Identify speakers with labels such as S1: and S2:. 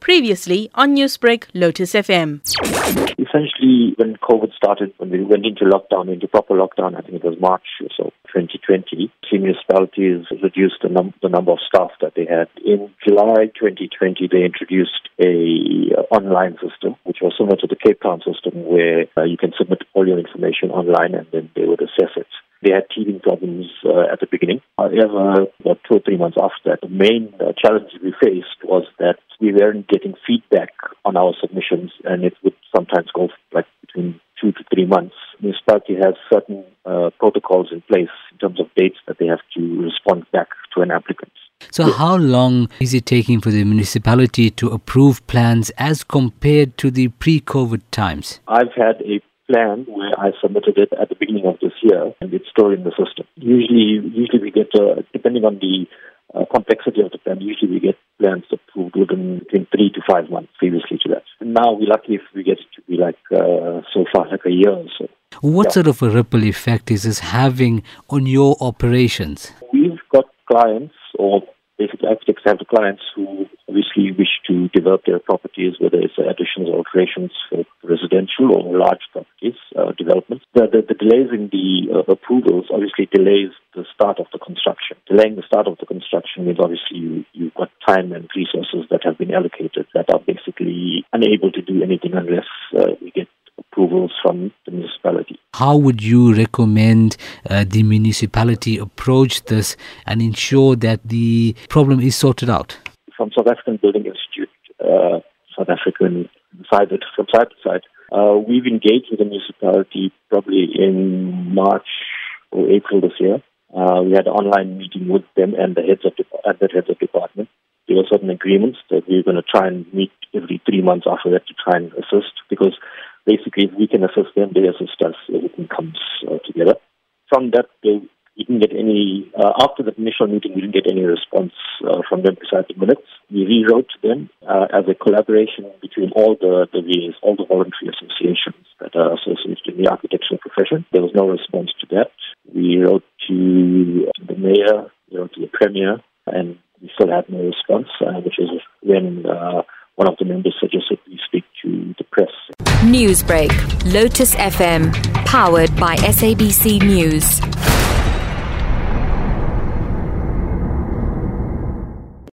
S1: Previously on Newsbreak, Lotus FM.
S2: Essentially, when COVID started, when we went into lockdown, into proper lockdown, I think it was March or so, 2020, municipalities reduced the, num- the number of staff that they had. In July 2020, they introduced a uh, online system, which was similar to the Cape Town system, where uh, you can submit all your information online and then they would assess it. They had teething problems uh, at the beginning. However, about two or three months after that, the main uh, challenge we faced was that we weren't getting feedback on our submissions, and it would sometimes go like between two to three months. Municipality has certain uh, protocols in place in terms of dates that they have to respond back to an applicant.
S3: So, how long is it taking for the municipality to approve plans as compared to the pre COVID times?
S2: I've had a plan where I submitted it at the beginning of this year, and it's stored in the system. Usually, usually we get, uh, depending on the uh, complexity of the plan, usually we get plans approved within between three to five months previously to that. And now we're lucky if we get it to be like uh, so far like a year or so.
S3: What
S2: Yeah.
S3: sort of a ripple effect is this having on your operations?
S2: We've got clients or basically architects have the clients who obviously wish to develop their properties, whether it's additions or alterations for residential or large properties, uh, developments. The, the, the delays in the uh, approvals obviously delays the start of the construction. Delaying the start of the construction means obviously you, you've got time and resources that have been allocated that are basically unable to do anything unless uh, we get approvals from the municipality.
S3: How would you recommend uh, the municipality approach this and ensure that the problem is sorted out?
S2: from South African Building Institute, uh, South African from side to side. Uh, we've engaged with the municipality probably in March or April this year. Uh, we had an online meeting with them and the heads of and the heads of department. There were certain agreements that we were going to try and meet every three months after that to try and assist because basically if we can assist them, they assist us. Everything comes uh, together. From that, they didn't get any, uh, after the initial meeting, we didn't get any response uh, from them besides the minutes. We rewrote them uh, as a collaboration between all the, the VAs, all the voluntary associations that are associated in the architectural profession. There was no response to that. We wrote to the mayor, we wrote to the premier, and we still had no response, uh, which is when uh, one of the members suggested we speak to the press.
S4: Newsbreak, Lotus FM, powered by SABC News.